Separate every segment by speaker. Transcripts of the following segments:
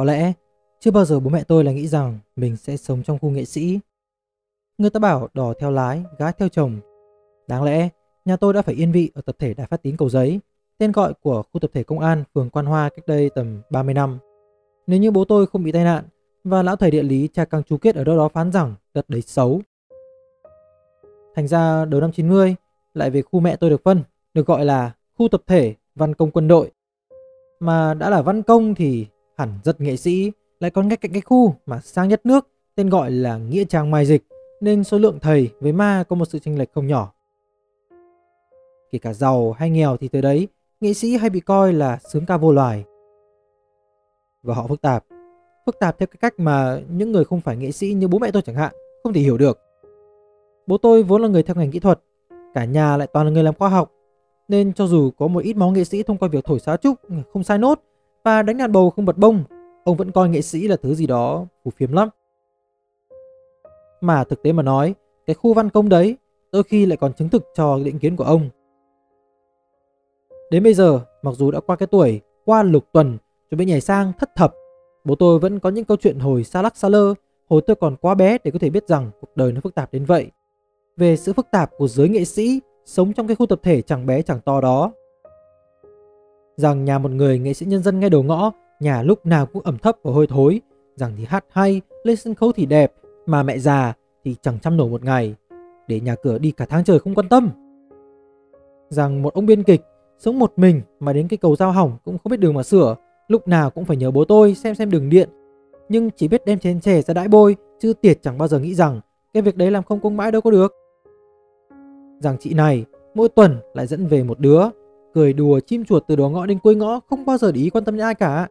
Speaker 1: Có lẽ chưa bao giờ bố mẹ tôi lại nghĩ rằng mình sẽ sống trong khu nghệ sĩ. Người ta bảo đò theo lái, gái theo chồng. Đáng lẽ nhà tôi đã phải yên vị ở tập thể Đài Phát Tín Cầu Giấy, tên gọi của khu tập thể công an phường Quan Hoa cách đây tầm 30 năm. Nếu như bố tôi không bị tai nạn và lão thầy địa lý cha căng chú kết ở đâu đó phán rằng đất đấy xấu. Thành ra đầu năm 90 lại về khu mẹ tôi được phân, được gọi là khu tập thể văn công quân đội. Mà đã là văn công thì hẳn rất nghệ sĩ, lại còn ngay cạnh cái khu mà sang nhất nước tên gọi là Nghĩa Trang Mai Dịch nên số lượng thầy với ma có một sự chênh lệch không nhỏ. Kể cả giàu hay nghèo thì tới đấy, nghệ sĩ hay bị coi là sướng ca vô loài. Và họ phức tạp, phức tạp theo cái cách mà những người không phải nghệ sĩ như bố mẹ tôi chẳng hạn không thể hiểu được. Bố tôi vốn là người theo ngành kỹ thuật, cả nhà lại toàn là người làm khoa học, nên cho dù có một ít máu nghệ sĩ thông qua việc thổi xá trúc không sai nốt và đánh đàn bầu không bật bông, ông vẫn coi nghệ sĩ là thứ gì đó phù phiếm lắm. Mà thực tế mà nói, cái khu văn công đấy đôi khi lại còn chứng thực cho định kiến của ông. Đến bây giờ, mặc dù đã qua cái tuổi qua lục tuần chuẩn bị nhảy sang thất thập, bố tôi vẫn có những câu chuyện hồi xa lắc xa lơ, hồi tôi còn quá bé để có thể biết rằng cuộc đời nó phức tạp đến vậy. Về sự phức tạp của giới nghệ sĩ sống trong cái khu tập thể chẳng bé chẳng to đó. Rằng nhà một người nghệ sĩ nhân dân ngay đầu ngõ, nhà lúc nào cũng ẩm thấp và hôi thối, rằng thì hát hay, lên sân khấu thì đẹp, mà mẹ già thì chẳng chăm nổi một ngày, để nhà cửa đi cả tháng trời không quan tâm. Rằng một ông biên kịch sống một mình mà đến cái cầu giao hỏng cũng không biết đường mà sửa, lúc nào cũng phải nhờ bố tôi xem xem đường điện, nhưng chỉ biết đem chén chè ra đãi bôi, chứ tiệt chẳng bao giờ nghĩ rằng cái việc đấy làm không công mãi đâu có được. Rằng chị này mỗi tuần lại dẫn về một đứa, cười đùa chim chuột từ đó ngõ đến cuối ngõ không bao giờ để ý quan tâm đến ai cả.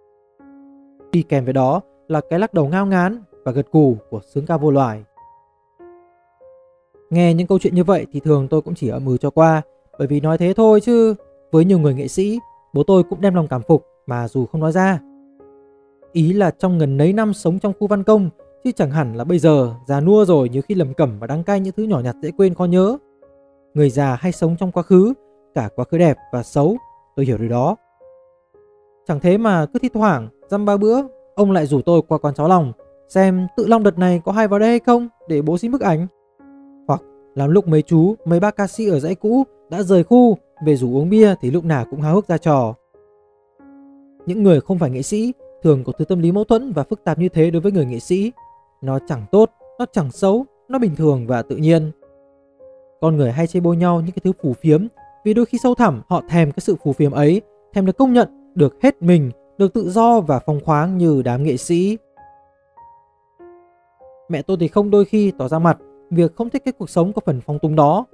Speaker 1: Đi kèm với đó là cái lắc đầu ngao ngán và gật cù của sướng ca vô loài. Nghe những câu chuyện như vậy thì thường tôi cũng chỉ ở mừ cho qua, bởi vì nói thế thôi chứ với nhiều người nghệ sĩ, bố tôi cũng đem lòng cảm phục mà dù không nói ra. Ý là trong gần nấy năm sống trong khu văn công, chứ chẳng hẳn là bây giờ già nua rồi nhiều khi lầm cẩm và đắng cay những thứ nhỏ nhặt dễ quên khó nhớ. Người già hay sống trong quá khứ, cả quá khứ đẹp và xấu, tôi hiểu điều đó. Chẳng thế mà cứ thi thoảng, dăm ba bữa, ông lại rủ tôi qua quán cháo lòng, xem tự long đợt này có hay vào đây hay không để bố xin bức ảnh. Hoặc làm lúc mấy chú, mấy bác ca sĩ ở dãy cũ đã rời khu về rủ uống bia thì lúc nào cũng háo hức ra trò. Những người không phải nghệ sĩ thường có thứ tâm lý mâu thuẫn và phức tạp như thế đối với người nghệ sĩ. Nó chẳng tốt, nó chẳng xấu, nó bình thường và tự nhiên. Con người hay chê bôi nhau những cái thứ phù phiếm vì đôi khi sâu thẳm họ thèm cái sự phù phiếm ấy, thèm được công nhận, được hết mình, được tự do và phong khoáng như đám nghệ sĩ. Mẹ tôi thì không đôi khi tỏ ra mặt việc không thích cái cuộc sống có phần phong túng đó.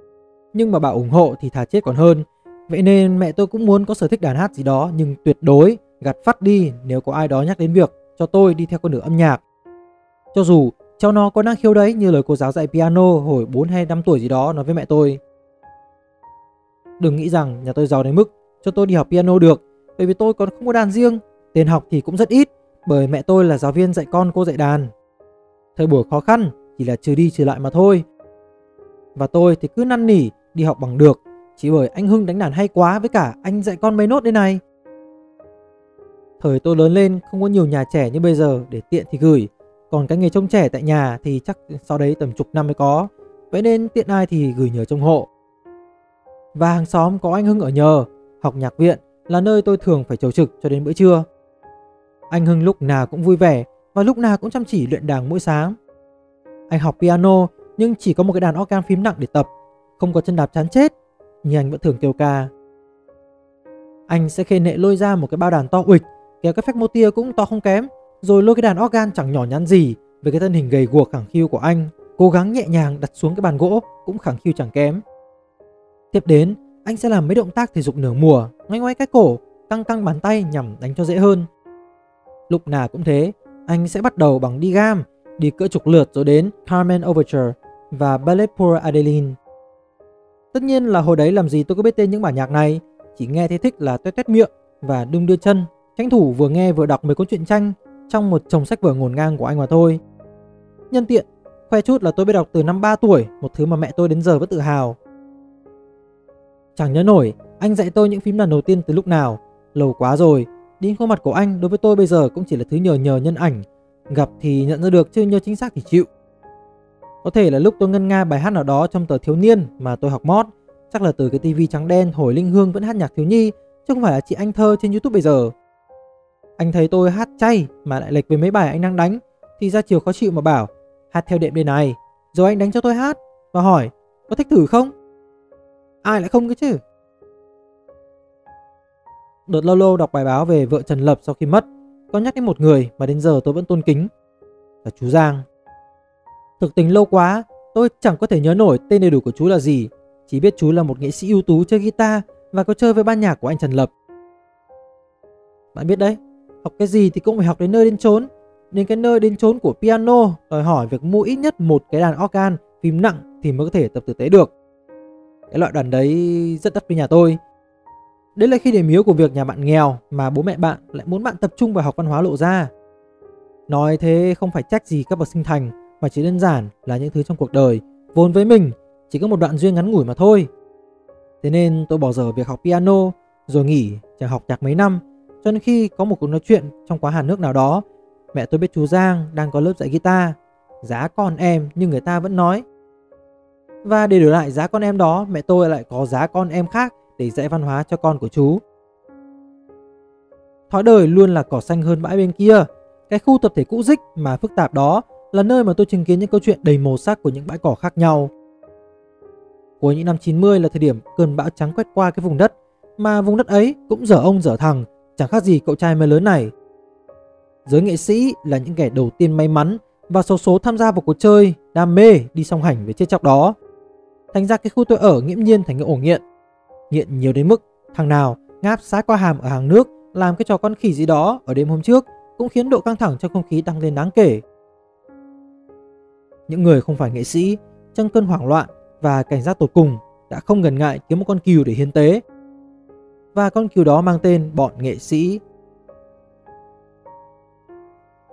Speaker 1: Nhưng mà bà ủng hộ thì thà chết còn hơn. Vậy nên mẹ tôi cũng muốn có sở thích đàn hát gì đó nhưng tuyệt đối gạt phát đi nếu có ai đó nhắc đến việc cho tôi đi theo con đường âm nhạc. Cho dù cháu nó có năng khiếu đấy như lời cô giáo dạy piano hồi 4 hay 5 tuổi gì đó nói với mẹ tôi. Đừng nghĩ rằng nhà tôi giàu đến mức cho tôi đi học piano được bởi vì tôi còn không có đàn riêng, tiền học thì cũng rất ít bởi mẹ tôi là giáo viên dạy con cô dạy đàn. Thời buổi khó khăn chỉ là trừ đi trừ lại mà thôi. Và tôi thì cứ năn nỉ đi học bằng được chỉ bởi anh Hưng đánh đàn hay quá với cả anh dạy con mấy nốt đây này. Thời tôi lớn lên không có nhiều nhà trẻ như bây giờ để tiện thì gửi. Còn cái nghề trông trẻ tại nhà thì chắc sau đấy tầm chục năm mới có. Vậy nên tiện ai thì gửi nhờ trông hộ. Và hàng xóm có anh Hưng ở nhờ, học nhạc viện là nơi tôi thường phải chầu trực cho đến bữa trưa. Anh Hưng lúc nào cũng vui vẻ và lúc nào cũng chăm chỉ luyện đàn mỗi sáng. Anh học piano nhưng chỉ có một cái đàn organ phím nặng để tập, không có chân đạp chán chết, nhưng anh vẫn thường kêu ca. Anh sẽ khê nệ lôi ra một cái bao đàn to uịch, kéo cái phách mô tia cũng to không kém, rồi lôi cái đàn organ chẳng nhỏ nhắn gì với cái thân hình gầy guộc khẳng khiu của anh, cố gắng nhẹ nhàng đặt xuống cái bàn gỗ cũng khẳng khiu chẳng kém. Tiếp đến, anh sẽ làm mấy động tác thể dục nửa mùa, ngoay ngoay cái cổ, căng căng bàn tay nhằm đánh cho dễ hơn. Lúc nào cũng thế, anh sẽ bắt đầu bằng đi gam, đi cỡ chục lượt rồi đến Carmen Overture và Ballet pour Adeline. Tất nhiên là hồi đấy làm gì tôi có biết tên những bản nhạc này, chỉ nghe thấy thích là tuét tuét miệng và đung đưa chân, tranh thủ vừa nghe vừa đọc mấy cuốn truyện tranh trong một chồng sách vở ngổn ngang của anh mà thôi. Nhân tiện, khoe chút là tôi biết đọc từ năm 3 tuổi, một thứ mà mẹ tôi đến giờ vẫn tự hào. Chẳng nhớ nổi, anh dạy tôi những phím đàn đầu tiên từ lúc nào, lâu quá rồi, Đến khuôn mặt của anh đối với tôi bây giờ cũng chỉ là thứ nhờ nhờ nhân ảnh. Gặp thì nhận ra được chứ nhớ chính xác thì chịu. Có thể là lúc tôi ngân nga bài hát nào đó trong tờ thiếu niên mà tôi học mót. Chắc là từ cái tivi trắng đen hồi Linh Hương vẫn hát nhạc thiếu nhi Chứ không phải là chị anh thơ trên Youtube bây giờ. Anh thấy tôi hát chay mà lại lệch với mấy bài anh đang đánh Thì ra chiều khó chịu mà bảo Hát theo đệm đây này Rồi anh đánh cho tôi hát. Và hỏi có thích thử không? Ai lại không cơ chứ? Đợt lâu lâu đọc bài báo về vợ Trần Lập sau khi mất, Có nhắc đến một người mà đến giờ tôi vẫn tôn kính, Là chú Giang. Thực tình lâu quá, Tôi chẳng có thể nhớ nổi tên đầy đủ của chú là gì, Chỉ biết chú là một nghệ sĩ ưu tú chơi guitar Và có chơi với ban nhạc của anh Trần Lập. Bạn biết đấy, Học cái gì thì cũng phải học đến nơi đến chốn Đến cái nơi đến chốn của piano Đòi hỏi việc mua ít nhất một cái đàn organ Phím nặng thì mới có thể tập tử tế được. Cái loại đàn đấy rất đắt với nhà tôi Đấy là khi điểm yếu của việc nhà bạn nghèo mà bố mẹ bạn lại muốn bạn tập trung vào học văn hóa lộ ra. Nói thế không phải trách gì các bậc sinh thành, mà chỉ đơn giản là những thứ trong cuộc đời, vốn với mình, chỉ có một đoạn duyên ngắn ngủi mà thôi. Thế nên tôi bỏ dở việc học piano, rồi nghỉ chẳng học nhạc mấy năm, cho đến khi có một cuộc nói chuyện trong quán Hàn nước nào đó, mẹ tôi biết chú Giang đang có lớp dạy guitar giá con em nhưng người ta vẫn nói và để đổi lại giá con em đó mẹ tôi lại có giá con em khác để dạy văn hóa cho con của chú. Thói đời luôn là cỏ xanh hơn bãi bên kia. Cái khu tập thể cũ dích mà phức tạp đó là nơi mà tôi chứng kiến những câu chuyện đầy màu sắc của những bãi cỏ khác nhau. Cuối những năm 90 là thời điểm cơn bão trắng quét qua cái vùng đất mà vùng đất ấy cũng dở ông dở thằng, chẳng khác gì cậu trai mới lớn này. Giới nghệ sĩ là những kẻ đầu tiên may mắn và số số tham gia vào cuộc chơi, đam mê đi song hành với chết chóc đó. Thành ra cái khu tôi ở nghiễm nhiên thành cái ổ nghiện Nghiện nhiều đến mức thằng nào ngáp sái qua hàm ở hàng nước làm cái trò con khỉ gì đó ở đêm hôm trước cũng khiến độ căng thẳng trong không khí tăng lên đáng kể. Những người không phải nghệ sĩ, trong cơn hoảng loạn và cảnh giác tột cùng đã không ngần ngại kiếm một con cừu để hiến tế. Và con cừu đó mang tên bọn nghệ sĩ.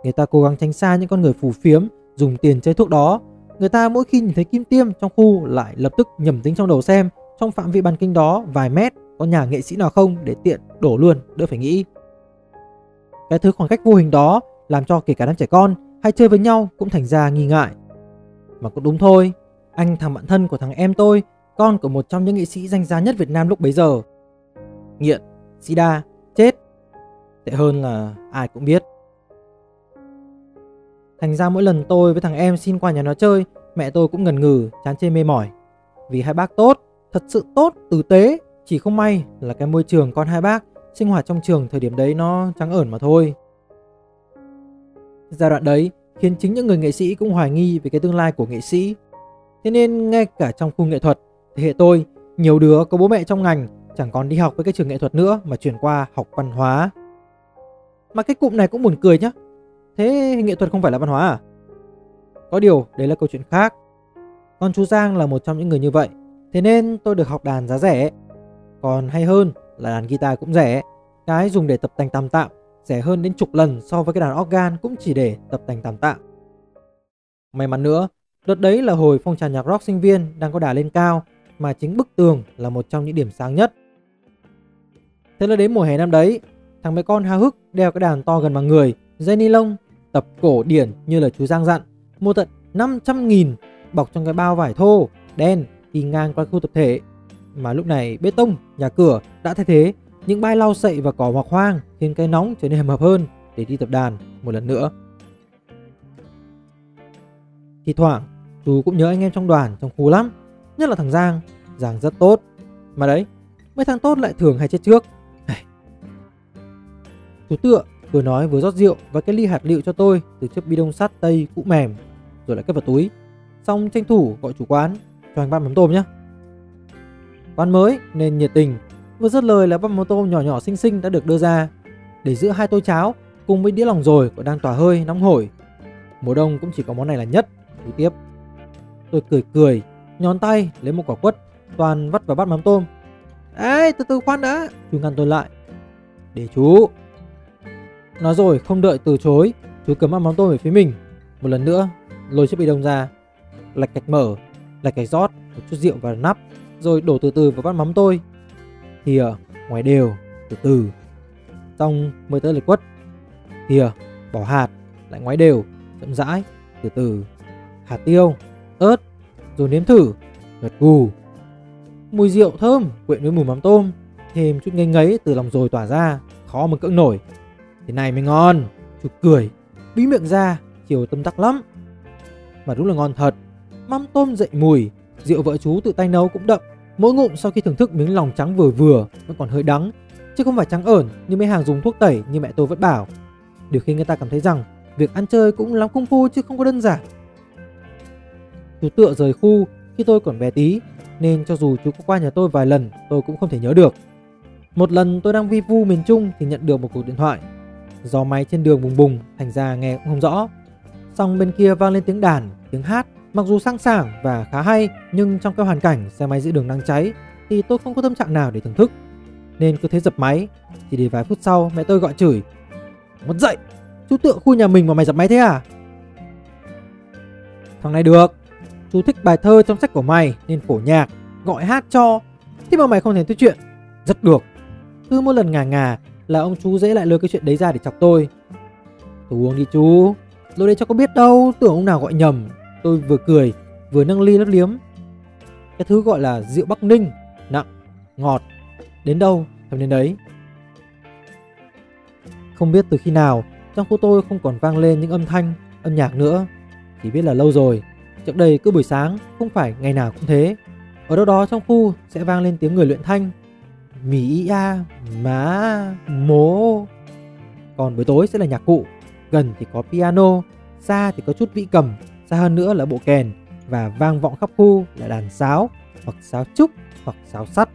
Speaker 1: Người ta cố gắng tránh xa những con người phù phiếm dùng tiền chơi thuốc đó. Người ta mỗi khi nhìn thấy kim tiêm trong khu lại lập tức nhầm tính trong đầu xem trong phạm vi bàn kinh đó vài mét có nhà nghệ sĩ nào không để tiện đổ luôn, đỡ phải nghĩ. Cái thứ khoảng cách vô hình đó làm cho kể cả đám trẻ con hay chơi với nhau cũng thành ra nghi ngại. Mà cũng đúng thôi, anh thằng bạn thân của thằng em tôi, con của một trong những nghệ sĩ danh giá nhất Việt Nam lúc bấy giờ. Nghiện, sida, chết. Tệ hơn là ai cũng biết. Thành ra mỗi lần tôi với thằng em xin qua nhà nó chơi, mẹ tôi cũng ngần ngừ, chán chê mê mỏi. Vì hai bác tốt, thật sự tốt, tử tế. Chỉ không may là cái môi trường con hai bác sinh hoạt trong trường thời điểm đấy nó trắng ẩn mà thôi. Giai đoạn đấy khiến chính những người nghệ sĩ cũng hoài nghi về cái tương lai của nghệ sĩ. Thế nên ngay cả trong khu nghệ thuật, thế hệ tôi, nhiều đứa có bố mẹ trong ngành chẳng còn đi học với cái trường nghệ thuật nữa mà chuyển qua học văn hóa. Mà cái cụm này cũng buồn cười nhá. Thế nghệ thuật không phải là văn hóa à? Có điều đấy là câu chuyện khác. Còn chú Giang là một trong những người như vậy. Thế nên tôi được học đàn giá rẻ. Còn hay hơn là đàn guitar cũng rẻ. Cái dùng để tập tành tạm tạm, rẻ hơn đến chục lần so với cái đàn organ cũng chỉ để tập tành tạm tạm. May mắn nữa, đợt đấy là hồi phong trào nhạc rock sinh viên đang có đà lên cao mà chính bức tường là một trong những điểm sáng nhất. Thế là đến mùa hè năm đấy, thằng bé con háo hức đeo cái đàn to gần bằng người, dây ni lông, tập cổ điển như là chú Giang dặn, mua tận 500 nghìn bọc trong cái bao vải thô, đen đi ngang qua khu tập thể. Mà lúc này bê tông, nhà cửa đã thay thế những bãi lau sậy và cỏ hoặc hoang khiến cái nóng trở nên hầm hập hơn để đi tập đàn một lần nữa. Thì thoảng chú cũng nhớ anh em trong đoàn trong khu lắm, nhất là thằng Giang. Giang rất tốt. Mà đấy, mấy thằng tốt lại thường hay chết trước. Chú tựa vừa nói vừa rót rượu và cái ly hạt liệu cho tôi từ chiếc bi đông sắt tây cũ mềm rồi lại cất vào túi. Xong tranh thủ gọi chủ quán cho anh bát mắm tôm nhé. Quán mới nên nhiệt tình, vừa dứt lời là bát mắm tôm nhỏ nhỏ xinh xinh đã được đưa ra. Để giữa hai tô cháo cùng với đĩa lòng rồi còn đang tỏa hơi nóng hổi. Mùa đông cũng chỉ có món này là nhất. thứ tiếp. Tôi cười cười, nhón tay lấy một quả quất, toàn vắt vào bát mắm tôm. Ê, từ từ khoan đã, chú ngăn tôi lại. Để chú. Nói rồi không đợi từ chối, chú cầm ăn mắm tôm về phía mình. Một lần nữa, lôi chiếc bị đông ra, lạch cạch mở lạch cạch rót một chút rượu vào nắp rồi đổ từ từ vào bát mắm tôi. Thì ờ, ngoài đều, từ từ. Xong mới tới lượt quất thìa ờ, bỏ hạt lại ngoái đều chậm rãi từ từ hạt tiêu ớt rồi nếm thử gật gù mùi rượu thơm quyện với mùi mắm tôm thêm chút ngây ngấy từ lòng rồi tỏa ra khó mà cưỡng nổi thế này mới ngon. Chú cười, bí miệng ra, chiều tâm tắc lắm. Mà đúng là ngon thật. Mắm tôm dậy mùi, rượu vợ chú tự tay nấu cũng đậm. Mỗi ngụm sau khi thưởng thức miếng lòng trắng vừa vừa, vẫn còn hơi đắng. Chứ không phải trắng ẩn như mấy hàng dùng thuốc tẩy như mẹ tôi vẫn bảo. Điều khiến người ta cảm thấy rằng, việc ăn chơi cũng lắm công phu chứ không có đơn giản. Chú tựa rời khu, khi tôi còn bé tí, nên cho dù chú có qua nhà tôi vài lần, tôi cũng không thể nhớ được. Một lần tôi đang vi vu miền Trung thì nhận được một cuộc điện thoại. Do máy trên đường bùng bùng thành ra nghe cũng không rõ. Xong bên kia vang lên tiếng đàn, tiếng hát. Mặc dù sang sảng và khá hay Nhưng trong cái hoàn cảnh xe máy giữa đường đang cháy Thì tôi không có tâm trạng nào để thưởng thức. Nên cứ thế dập máy Chỉ để vài phút sau mẹ tôi gọi chửi. Mất dậy? Chú tựa khu nhà mình mà mày dập máy thế à? Thằng này được. Chú thích bài thơ trong sách của mày Nên phổ nhạc Gọi hát cho. Thế mà mày không thể nói chuyện. Rất được. Cứ mỗi lần ngà ngà là ông chú dễ lại lôi cái chuyện đấy ra để chọc tôi. Tôi uống đi chú. Lôi đây cho có biết đâu Tưởng ông nào gọi nhầm. Tôi vừa cười vừa nâng ly lấp liếm. Cái thứ gọi là rượu Bắc Ninh Nặng, ngọt. Đến đâu thầm đến đấy. Không biết từ khi nào Trong khu tôi không còn vang lên những âm thanh Âm nhạc nữa. Chỉ biết là lâu rồi. Trước đây cứ buổi sáng Không phải ngày nào cũng thế. Ở đâu đó trong khu sẽ vang lên tiếng người luyện thanh mỹ a má mố. Còn buổi tối sẽ là nhạc cụ. Gần thì có piano Xa thì có chút vĩ cầm Xa hơn nữa là bộ kèn. Và vang vọng khắp khu là đàn sáo Hoặc sáo trúc hoặc sáo sắt.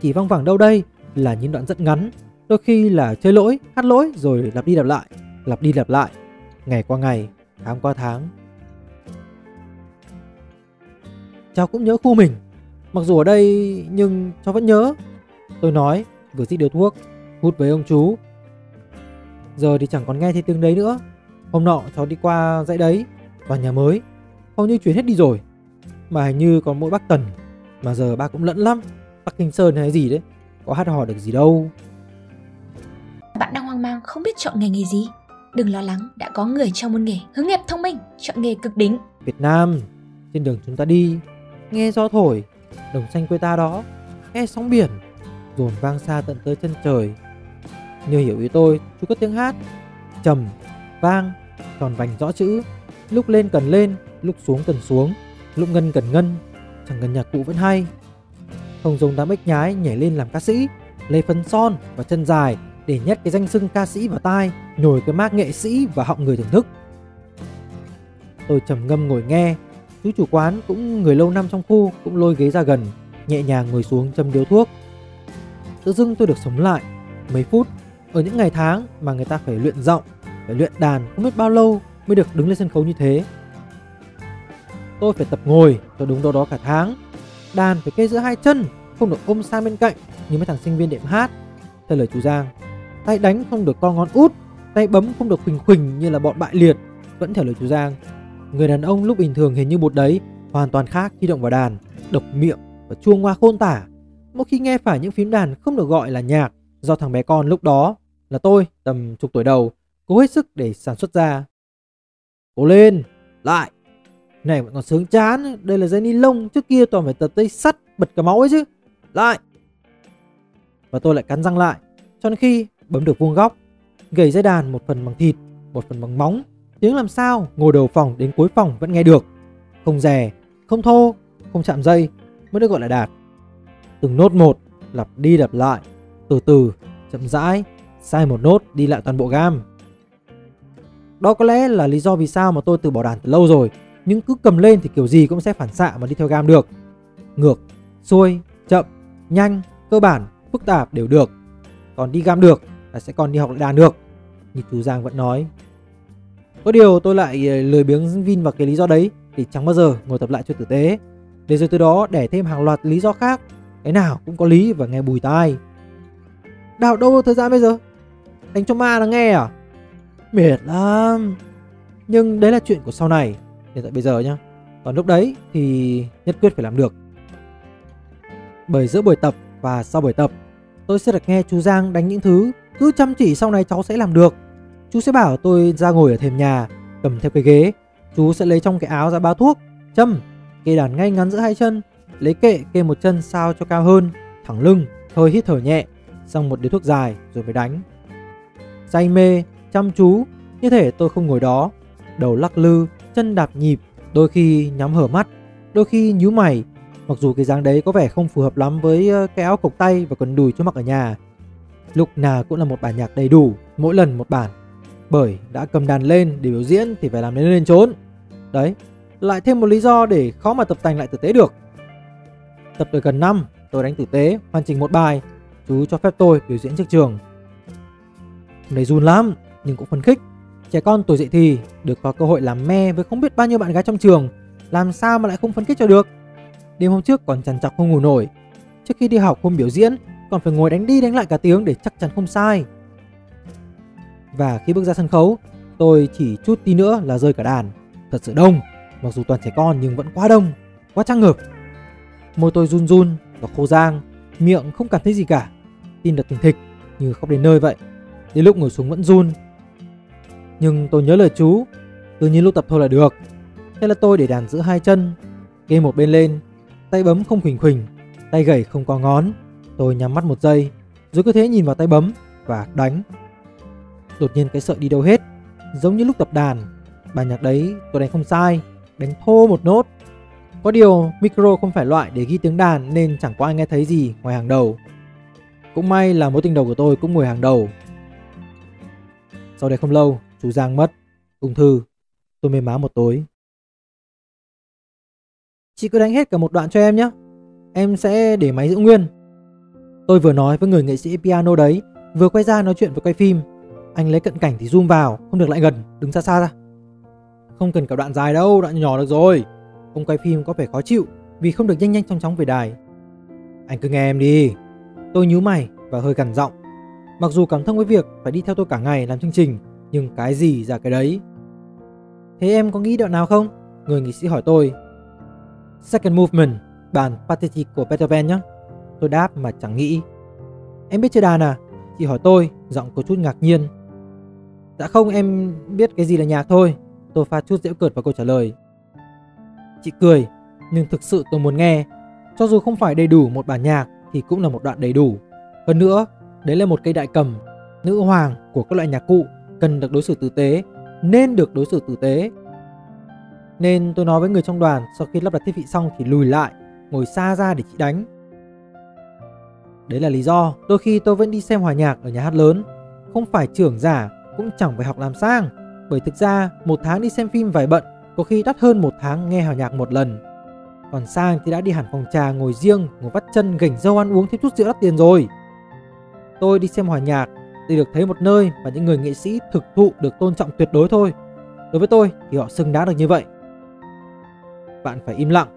Speaker 1: Chỉ văng vẳng đâu đây là những đoạn rất ngắn. Đôi khi là chơi lỗi, hát lỗi rồi lặp đi lặp lại Lặp đi lặp lại. Ngày qua ngày, tháng qua tháng. Cháu cũng nhớ khu mình. Mặc dù ở đây nhưng cháu vẫn nhớ. Tôi nói vừa xích điếu thuốc Hút với ông chú. Giờ thì chẳng còn nghe thấy tiếng đấy nữa. Hôm nọ cháu đi qua dãy đấy Tòa nhà mới. Hầu như chuyển hết đi rồi Mà hình như còn mỗi bác Tần. Mà giờ ba cũng lẫn lắm Bắc Kinh Sơn hay gì đấy Có hát hò được gì đâu.
Speaker 2: Bạn đang hoang mang không biết chọn nghề nghề gì. Đừng lo lắng, đã có người trong môn nghề hướng nghiệp thông minh, chọn nghề cực đỉnh.
Speaker 1: Việt Nam, trên đường chúng ta đi, nghe gió thổi, đồng xanh quê ta đó, nghe sóng biển, dồn vang xa tận tới chân trời. Như hiểu ý tôi, chú có tiếng hát, trầm, vang, tròn vành rõ chữ, lúc lên cần lên, lúc xuống cần xuống, lúc ngân cần ngân, chẳng cần nhạc cụ vẫn hay. Không dùng đám ếch nhái nhảy lên làm ca sĩ, lấy phấn son và chân dài để nhét cái danh xưng ca sĩ vào tai, nhồi cái mác nghệ sĩ và họng người thưởng thức. Tôi trầm ngâm ngồi nghe, chú chủ quán cũng người lâu năm trong khu cũng lôi ghế ra gần, nhẹ nhàng ngồi xuống châm điếu thuốc. Tự dưng tôi được sống lại mấy phút ở những ngày tháng mà người ta phải luyện giọng, phải luyện đàn không biết bao lâu mới được đứng lên sân khấu như thế. Tôi phải tập ngồi cho đúng đâu đó cả tháng. Đàn phải kê giữa hai chân, không được ôm sang bên cạnh như mấy thằng sinh viên đệm hát. Theo lời chú Giang, tay đánh không được co ngón út, tay bấm không được khuỳnh khuỳnh như là bọn bại liệt. Vẫn theo lời chú Giang, người đàn ông lúc bình thường hình như bột đấy, hoàn toàn khác khi động vào đàn, độc miệng và chua ngoa khôn tả. Mỗi khi nghe phải những phím đàn không được gọi là nhạc do thằng bé con lúc đó là tôi tầm chục tuổi đầu cố hết sức để sản xuất ra. Cố lên, lại. Này vẫn còn sướng chán, đây là dây ni lông, trước kia toàn phải tập dây sắt bật cả máu ấy chứ. Lại. Và tôi lại cắn răng lại, cho đến khi bấm được vuông góc, gầy dây đàn một phần bằng thịt, một phần bằng móng, tiếng làm sao ngồi đầu phòng đến cuối phòng vẫn nghe được. Không rè, không thô, không chạm dây mới được gọi là đạt. Từng nốt một, lặp đi lặp lại, từ từ, chậm rãi, sai một nốt đi lại toàn bộ gam. Đó có lẽ là lý do vì sao mà tôi từ bỏ đàn từ lâu rồi, nhưng cứ cầm lên thì kiểu gì cũng sẽ phản xạ mà đi theo gam được. Ngược, xuôi, chậm, nhanh, cơ bản, phức tạp đều được. Còn đi gam được là sẽ còn đi học lại đàn được. Như chú Giang vẫn nói. Có điều tôi lại ờ, lười biếng vin vào cái lý do đấy thì chẳng bao giờ ngồi tập lại cho tử tế. Để rồi từ đó để thêm hàng loạt lý do khác. Cái nào cũng có lý và nghe bùi tai. Đào đâu thời gian bây giờ? Đánh cho ma nó nghe à? Mệt lắm. Nhưng đấy là chuyện của sau này. Hiện tại bây giờ nhá. Còn lúc đấy thì nhất quyết phải làm được. Bởi giữa buổi tập và sau buổi tập, tôi sẽ được nghe chú Giang đánh những thứ Cứ chăm chỉ sau này cháu sẽ làm được. Chú sẽ bảo tôi ra ngồi ở thềm nhà, cầm theo cái ghế. Chú sẽ lấy trong cái áo ra bao thuốc, châm, kê đàn ngay ngắn giữa hai chân, lấy kệ kê một chân sao cho cao hơn, thẳng lưng, hơi hít thở nhẹ, xong một điếu thuốc dài rồi mới đánh. Say mê, chăm chú, như thể tôi không ngồi đó, đầu lắc lư, chân đạp nhịp, đôi khi nhắm hở mắt, đôi khi nhíu mày. Mặc dù cái dáng đấy có vẻ không phù hợp lắm với ờ, cái áo cộc tay và quần đùi cho mặc ở nhà. Lúc nào cũng là một bản nhạc đầy đủ, mỗi lần một bản. Bởi đã cầm đàn lên để biểu diễn thì phải làm đến lên trốn. Đấy, lại thêm một lý do để khó mà tập tành lại tử tế được. Tập được gần năm, tôi đánh tử tế, hoàn chỉnh một bài. Chú cho phép tôi biểu diễn trước trường. Hôm đấy run lắm, nhưng cũng phấn khích. Trẻ con tuổi dậy thì được có cơ hội làm me với không biết bao nhiêu bạn gái trong trường, làm sao mà lại không phấn khích cho được. Đêm hôm trước còn chằn chọc không ngủ nổi. Trước khi đi học hôm biểu diễn, còn phải ngồi đánh đi đánh lại cả tiếng để chắc chắn không sai. Và khi bước ra sân khấu, tôi chỉ chút tí nữa là rơi cả đàn. Thật sự đông, mặc dù toàn trẻ con nhưng vẫn quá đông, quá trang ngợp. Môi tôi run run và khô rang, miệng không cảm thấy gì cả. Tim đập thình thịch như khóc đến nơi vậy. Đến lúc ngồi xuống vẫn run. Nhưng tôi nhớ lời chú, tự nhiên lúc tập thôi là được. Thế là tôi để đàn giữa hai chân, kê một bên lên, tay bấm không khuỳnh khuỳnh, tay gẩy không có ngón. Tôi nhắm mắt một giây, rồi cứ thế nhìn vào tay bấm và đánh. Đột nhiên cái sợi đi đâu hết, giống như lúc tập đàn. Bài nhạc đấy tôi đánh không sai, đánh thô một nốt. Có điều micro không phải loại để ghi tiếng đàn nên chẳng có ai nghe thấy gì ngoài hàng đầu. Cũng may là mối tình đầu của tôi cũng ngồi hàng đầu. Sau đấy không lâu, chú Giang mất, ung thư. Tôi mê má một tối. Chị cứ đánh hết cả một đoạn cho em nhé. Em sẽ để máy giữ nguyên. Tôi vừa nói với người nghệ sĩ piano đấy, vừa quay ra nói chuyện với quay phim. Anh lấy cận cảnh thì zoom vào, không được lại gần, đứng xa xa ra. Không cần cả đoạn dài đâu, đoạn nhỏ được rồi. Ông quay phim có vẻ khó chịu vì không được nhanh nhanh chóng chóng về đài. Anh cứ nghe em đi. Tôi nhíu mày và hơi gằn giọng. Mặc dù cảm thông với việc phải đi theo tôi cả ngày làm chương trình, nhưng cái gì ra cái đấy. Thế em có nghĩ đoạn nào không? Người nghị sĩ hỏi tôi. Second movement, bản Pathetic của Beethoven nhé. Tôi đáp mà chẳng nghĩ. Em biết chơi đàn à? Chị hỏi tôi, giọng có chút ngạc nhiên. Dạ không, em biết cái gì là nhạc thôi. Tôi pha chút dễ cợt vào câu trả lời. Chị cười, nhưng thực sự tôi muốn nghe. Cho dù không phải đầy đủ một bản nhạc thì cũng là một đoạn đầy đủ. Hơn nữa, đấy là một cây đại cầm, nữ hoàng của các loại nhạc cụ cần được đối xử tử tế, nên được đối xử tử tế. Nên tôi nói với người trong đoàn sau khi lắp đặt thiết bị xong thì lùi lại, ngồi xa ra để chị đánh. Đấy là lý do đôi khi tôi vẫn đi xem hòa nhạc ở nhà hát lớn. Không phải trưởng giả, cũng chẳng phải học làm sang. Bởi thực ra một tháng đi xem phim vài bận có khi đắt hơn một tháng nghe hòa nhạc một lần. Còn sang thì đã đi hẳn phòng trà ngồi riêng, ngồi vắt chân gảnh dâu ăn uống thêm chút rượu đắt tiền rồi. Tôi đi xem hòa nhạc thì được thấy một nơi mà những người nghệ sĩ thực thụ được tôn trọng tuyệt đối thôi. Đối với tôi thì họ xứng đáng được như vậy. Bạn phải im lặng,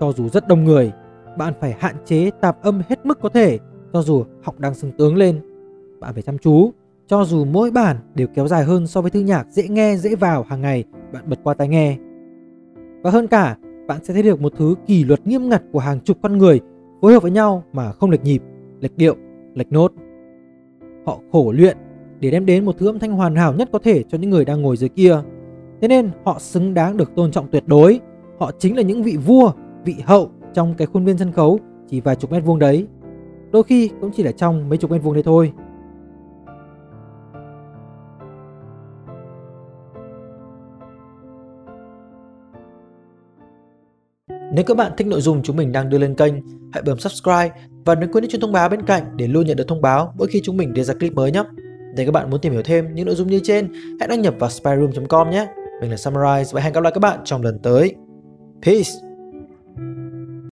Speaker 1: cho dù rất đông người. Bạn phải hạn chế tạp âm hết mức có thể, cho dù học đang sưng tướng lên. Bạn phải chăm chú, cho dù mỗi bản đều kéo dài hơn so với thư nhạc dễ nghe dễ vào hàng ngày bạn bật qua tai nghe. Và hơn cả, bạn sẽ thấy được một thứ kỷ luật nghiêm ngặt của hàng chục con người phối hợp với nhau mà không lệch nhịp, lệch điệu, lệch nốt. Họ khổ luyện để đem đến một thứ âm thanh hoàn hảo nhất có thể cho những người đang ngồi dưới kia. Thế nên họ xứng đáng được tôn trọng tuyệt đối. Họ chính là những vị vua, vị hậu trong cái khuôn viên sân khấu chỉ vài chục mét vuông đấy. Đôi khi cũng chỉ là trong mấy chục mét vuông đấy thôi. Nếu các bạn thích nội dung chúng mình đang đưa lên kênh, hãy bấm subscribe và đừng quên nhấn chuông thông báo bên cạnh để luôn nhận được thông báo mỗi khi chúng mình đưa ra clip mới nhé. Nếu các bạn muốn tìm hiểu thêm những nội dung như trên, hãy đăng nhập vào spyroom.com nhé. Mình là Summarize và hẹn gặp lại các bạn trong lần tới. Peace!